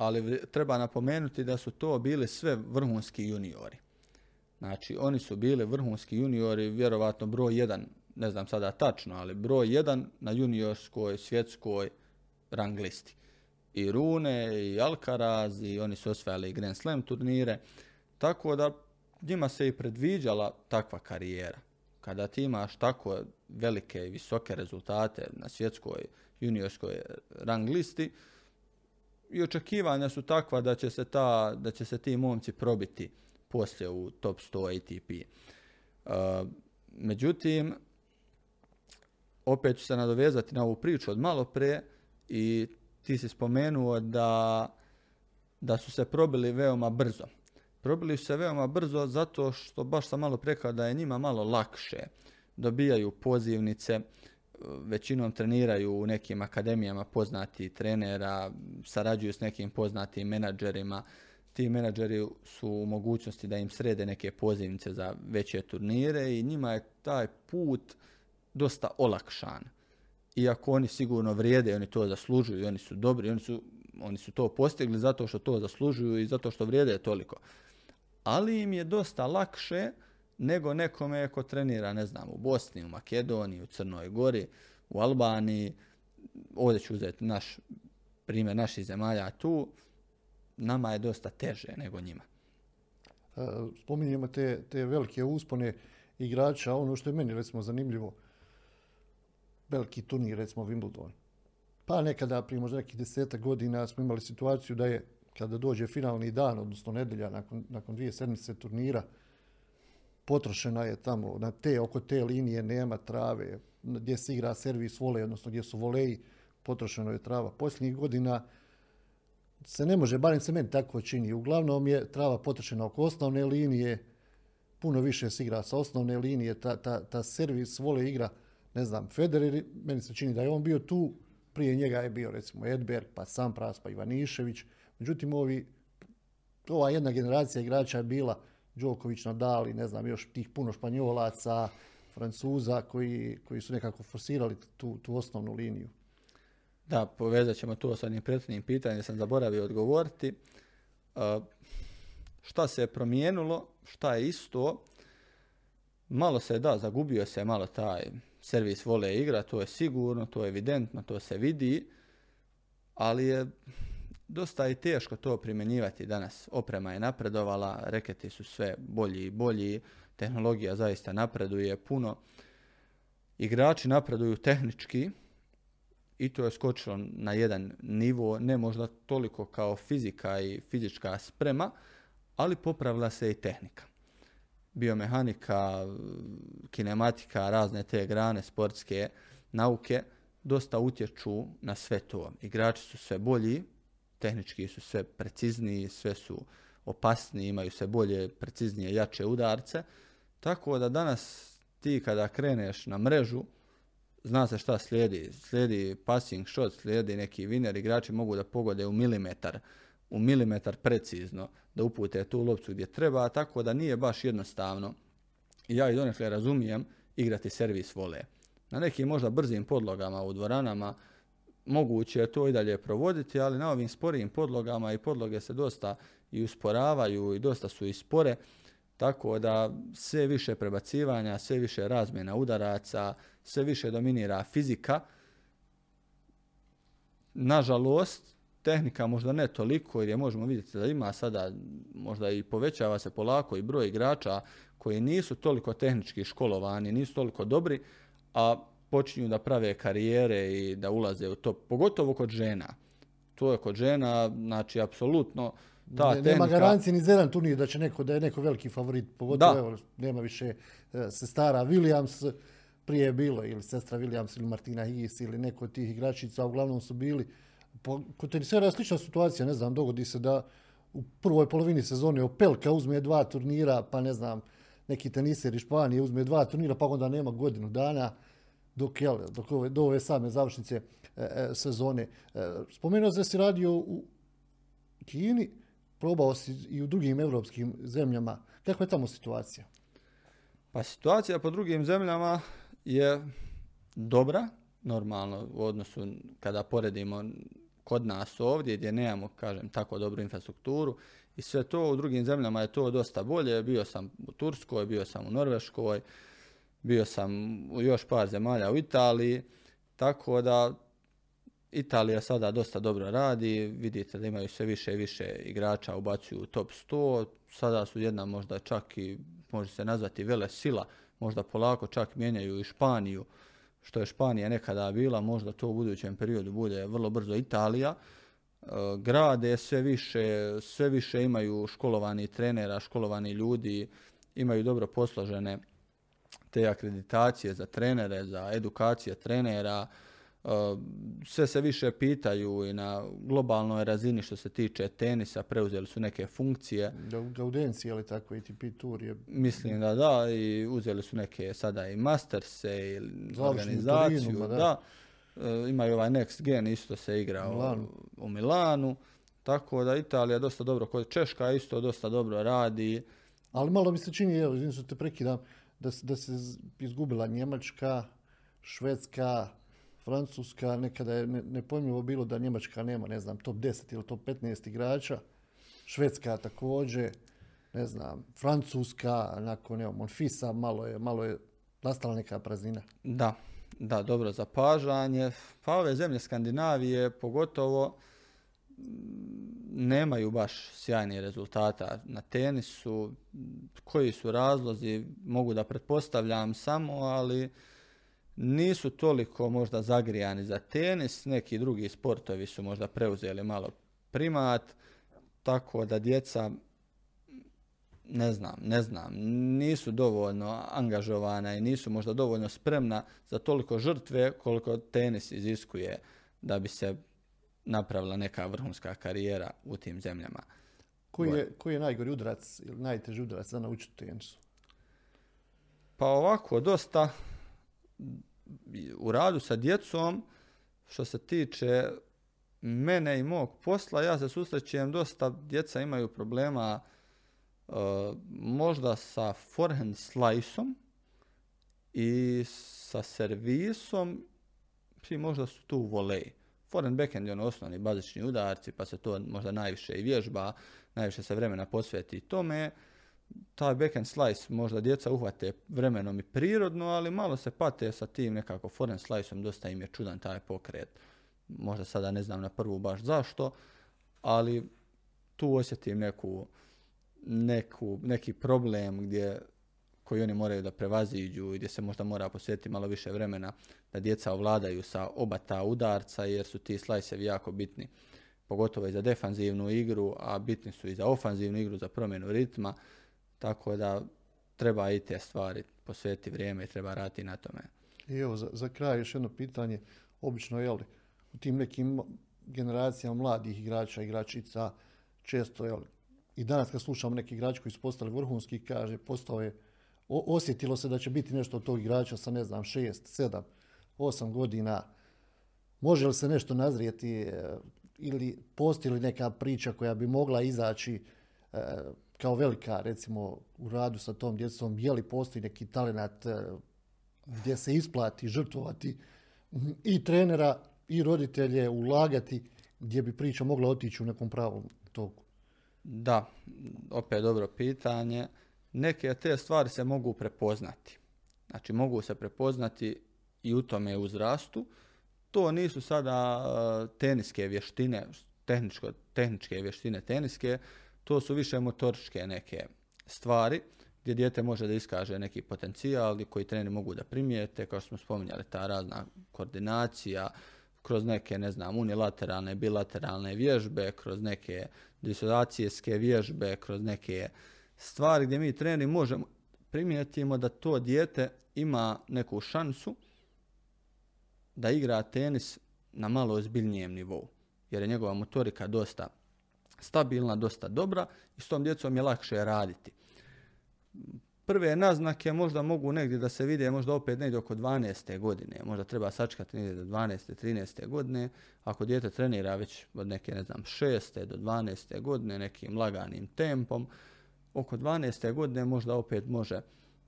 Speaker 2: ali treba napomenuti da su to bili sve vrhunski juniori. Znači, oni su bili vrhunski juniori, vjerovatno broj jedan, ne znam sada tačno, ali broj jedan na juniorskoj svjetskoj rang listi. I Rune, i Alcaraz, i oni su osvajali i Grand Slam turnire, tako da njima se i predviđala takva karijera. Kada ti imaš tako velike i visoke rezultate na svjetskoj juniorskoj rang listi, i očekivanja su takva da će se, ta, da će se ti momci probiti poslije u top 100 ATP. Uh, međutim, opet ću se nadovezati na ovu priču od malo pre i ti si spomenuo da, da su se probili veoma brzo. Probili su se veoma brzo zato što baš sam malo rekao da je njima malo lakše. Dobijaju pozivnice, većinom treniraju u nekim akademijama poznati trenera, sarađuju s nekim poznatim menadžerima. Ti menadžeri su u mogućnosti da im srede neke pozivnice za veće turnire i njima je taj put dosta olakšan. Iako oni sigurno vrijede, oni to zaslužuju, oni su dobri, oni su, oni su to postigli zato što to zaslužuju i zato što vrijede toliko. Ali im je dosta lakše nego nekome ko trenira, ne znam, u Bosni, u Makedoniji, u Crnoj Gori, u Albaniji. Ovdje ću uzeti naš primjer naših zemalja tu. Nama je dosta teže nego njima.
Speaker 1: E, Spominjemo te, te velike uspone igrača, ono što je meni recimo zanimljivo, veliki turnir, recimo Wimbledon. Pa nekada, prije možda nekih desetak godina, smo imali situaciju da je, kada dođe finalni dan, odnosno nedelja, nakon, nakon dvije sedmice turnira, potrošena je tamo, na te, oko te linije nema trave, gdje se igra servis volej, odnosno gdje su voleji, potrošeno je trava. Posljednjih godina se ne može, barem se meni tako čini, uglavnom je trava potrošena oko osnovne linije, puno više se igra sa osnovne linije, ta, ta, ta servis vole igra, ne znam, Federer, meni se čini da je on bio tu, prije njega je bio recimo Edberg, pa Sampras, pa Ivanišević, međutim ovi, ova jedna generacija igrača je bila Đoković, Nadal i ne znam, još tih puno Španjolaca, Francuza koji, koji su nekako forsirali tu, tu osnovnu liniju.
Speaker 2: Da, povezat ćemo to s onim prethodnim pitanjem, sam zaboravio odgovoriti. Uh, šta se je promijenilo, šta je isto, malo se, da, zagubio se malo taj servis vole igra, to je sigurno, to je evidentno, to se vidi, ali je dosta i teško to primjenjivati danas. Oprema je napredovala, reketi su sve bolji i bolji, tehnologija zaista napreduje puno. Igrači napreduju tehnički i to je skočilo na jedan nivo, ne možda toliko kao fizika i fizička sprema, ali popravila se i tehnika. Biomehanika, kinematika, razne te grane sportske nauke dosta utječu na sve to. Igrači su sve bolji, tehnički su sve precizniji, sve su opasniji, imaju sve bolje, preciznije, jače udarce. Tako da danas ti kada kreneš na mrežu, zna se šta slijedi. Slijedi passing shot, slijedi neki winner, igrači mogu da pogode u milimetar, u milimetar precizno, da upute tu lopcu gdje treba, tako da nije baš jednostavno. Ja i donekle razumijem igrati servis vole. Na nekim možda brzim podlogama u dvoranama moguće je to i dalje provoditi, ali na ovim sporijim podlogama i podloge se dosta i usporavaju i dosta su i spore, tako da sve više prebacivanja, sve više razmjena udaraca, sve više dominira fizika. Nažalost, tehnika možda ne toliko, jer je možemo vidjeti da ima sada, možda i povećava se polako i broj igrača koji nisu toliko tehnički školovani, nisu toliko dobri, a počinju da prave karijere i da ulaze u to, pogotovo kod žena. To je kod žena, znači, apsolutno, ta
Speaker 1: ne. Nema garancije ni za jedan turnir da će neko, da je neko veliki favorit, pogotovo, evo, nema više e, se stara Williams, prije je bilo, ili sestra Williams, ili Martina Higis, ili neko od tih igračica, uglavnom su bili. Po, kod tenisera je slična situacija, ne znam, dogodi se da u prvoj polovini sezone Opelka uzme dva turnira, pa ne znam, neki teniser iz Španije uzme dva turnira, pa onda nema godinu dana, dok, jel, do ove same završnice e, e, sezone. E, spomenuo da si radio u Kini, probao si i u drugim evropskim zemljama. Kakva je tamo situacija?
Speaker 2: Pa situacija po drugim zemljama je dobra, normalno u odnosu kada poredimo kod nas ovdje gdje nemamo, kažem, tako dobru infrastrukturu i sve to u drugim zemljama je to dosta bolje. Bio sam u Turskoj, bio sam u Norveškoj, bio sam u još par zemalja u Italiji, tako da Italija sada dosta dobro radi, vidite da imaju sve više i više igrača ubacuju u top 100, sada su jedna možda čak i, može se nazvati vele sila, možda polako čak mijenjaju i Španiju, što je Španija nekada bila, možda to u budućem periodu bude vrlo brzo Italija. E, grade sve više, sve više imaju školovani trenera, školovani ljudi, imaju dobro posložene te akreditacije za trenere, za edukacije trenera, uh, sve se više pitaju i na globalnoj razini što se tiče tenisa, preuzeli su neke funkcije.
Speaker 1: Gaudenci, ali tako, ATP Tour je...
Speaker 2: Mislim da da, i uzeli su neke sada i Masterse i organizaciju. Turinu, da. da. Uh, imaju ovaj Next Gen, isto se igra Milanu. U, u Milanu. Tako da Italija dosta dobro, kod Češka isto dosta dobro radi.
Speaker 1: Ali malo mi se čini, evo, izvim te prekidam, da, da se izgubila Njemačka, Švedska, Francuska, nekada je nepojmljivo bilo da Njemačka nema, ne znam, top 10 ili top 15 igrača, Švedska također, ne znam, Francuska, nakon evo, Monfisa, malo je, malo je nastala neka praznina.
Speaker 2: Da, da, dobro zapažanje. Pa ove zemlje Skandinavije, pogotovo, nemaju baš sjajnih rezultata na tenisu. Koji su razlozi, mogu da pretpostavljam samo, ali nisu toliko možda zagrijani za tenis. Neki drugi sportovi su možda preuzeli malo primat, tako da djeca ne znam, ne znam, nisu dovoljno angažovana i nisu možda dovoljno spremna za toliko žrtve koliko tenis iziskuje da bi se napravila neka vrhunska karijera u tim zemljama.
Speaker 1: Koji je, koji je najgori udarac ili najteži udarac za naučiti tenisu?
Speaker 2: Pa ovako, dosta u radu sa djecom, što se tiče mene i mog posla, ja se susrećem dosta, djeca imaju problema uh, možda sa forehand slice i sa servisom svi možda su tu volej. Forehand backhand je ono osnovni bazični udarci, pa se to možda najviše i vježba, najviše se vremena posveti tome. Taj backhand slice možda djeca uhvate vremenom i prirodno, ali malo se pate sa tim nekako forehand sliceom, dosta im je čudan taj pokret. Možda sada ne znam na prvu baš zašto, ali tu osjetim neku, neku, neki problem gdje koji oni moraju da prevaziđu i gdje se možda mora posvetiti malo više vremena da djeca ovladaju sa oba ta udarca jer su ti slajsevi jako bitni. Pogotovo i za defanzivnu igru, a bitni su i za ofanzivnu igru, za promjenu ritma, tako da treba i te stvari posvetiti vrijeme i treba raditi na tome.
Speaker 1: I evo, za, za kraj još jedno pitanje, obično, jel, u tim nekim generacijama mladih igrača, igračica, često, jel, i danas kad slušamo neki igrač koji su postali vrhunski, kaže, postao je osjetilo se da će biti nešto od tog igrača sa, ne znam, šest, sedam, osam godina. Može li se nešto nazrijeti e, ili postoji li neka priča koja bi mogla izaći e, kao velika, recimo, u radu sa tom djecom, je li postoji neki talenat e, gdje se isplati žrtvovati i trenera i roditelje, ulagati, gdje bi priča mogla otići u nekom pravom toku?
Speaker 2: Da, opet dobro pitanje neke te stvari se mogu prepoznati. Znači mogu se prepoznati i u tome uzrastu. To nisu sada e, teniske vještine, tehničko, tehničke vještine teniske, to su više motoričke neke stvari gdje dijete može da iskaže neki potencijal koji treneri mogu da primijete, kao što smo spominjali, ta razna koordinacija, kroz neke, ne znam, unilateralne, bilateralne vježbe, kroz neke disocijacijske vježbe, kroz neke stvari gdje mi treneri možemo primijetimo da to dijete ima neku šansu da igra tenis na malo ozbiljnijem nivou. Jer je njegova motorika dosta stabilna, dosta dobra i s tom djecom je lakše raditi. Prve naznake možda mogu negdje da se vide možda opet negdje oko 12. godine. Možda treba sačekati negdje do 12. 13. godine. Ako dijete trenira već od neke, ne znam, 6. do 12. godine nekim laganim tempom, oko 12. godine možda opet može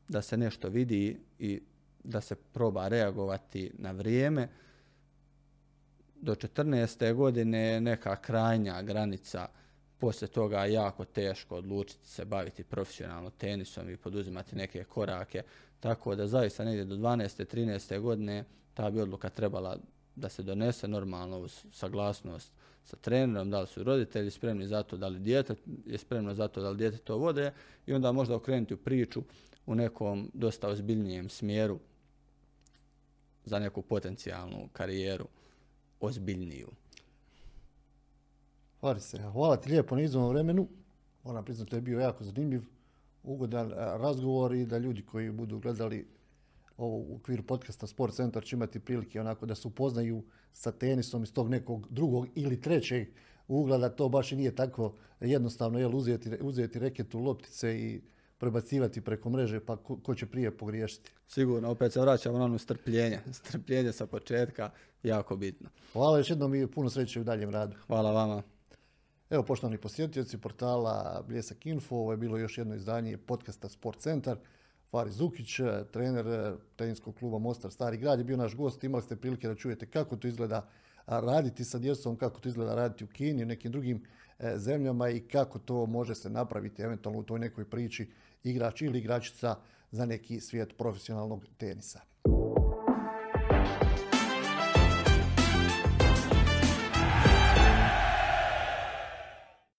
Speaker 2: da se nešto vidi i da se proba reagovati na vrijeme. Do 14. godine je neka krajnja granica, poslije toga jako teško odlučiti se baviti profesionalno tenisom i poduzimati neke korake, tako da zaista negdje do 12. 13. godine ta bi odluka trebala da se donese normalno uz saglasnost sa trenerom, da li su roditelji spremni za to, da li dijete je spremno za to, da li dijete to vode i onda možda okrenuti u priču u nekom dosta ozbiljnijem smjeru za neku potencijalnu karijeru ozbiljniju.
Speaker 1: Se, hvala ti lijepo na izvom vremenu. Moram priznati da je bio jako zanimljiv, ugodan razgovor i da ljudi koji budu gledali ovo u okviru podcasta Sport Centar će imati prilike onako da se upoznaju sa tenisom iz tog nekog drugog ili trećeg ugla, da to baš i nije tako jednostavno jel, uzeti, uzeti reketu loptice i prebacivati preko mreže, pa ko, ko će prije pogriješiti.
Speaker 2: Sigurno, opet se vraćamo na ono strpljenje. Strpljenje sa početka, jako bitno.
Speaker 1: Hvala još jednom i puno sreće u daljem radu.
Speaker 2: Hvala vama.
Speaker 1: Evo, poštovani posjetioci portala Bljesak Info, ovo je bilo još jedno izdanje podcasta Sport Centar. Fari Zukić, e, trener e, tenisskog kluba Mostar Stari grad je bio naš gost. Imali ste prilike da čujete kako to izgleda raditi sa djecom, kako to izgleda raditi u Kini, u nekim drugim e, zemljama i kako to može se napraviti eventualno u toj nekoj priči igrač ili igračica za neki svijet profesionalnog tenisa.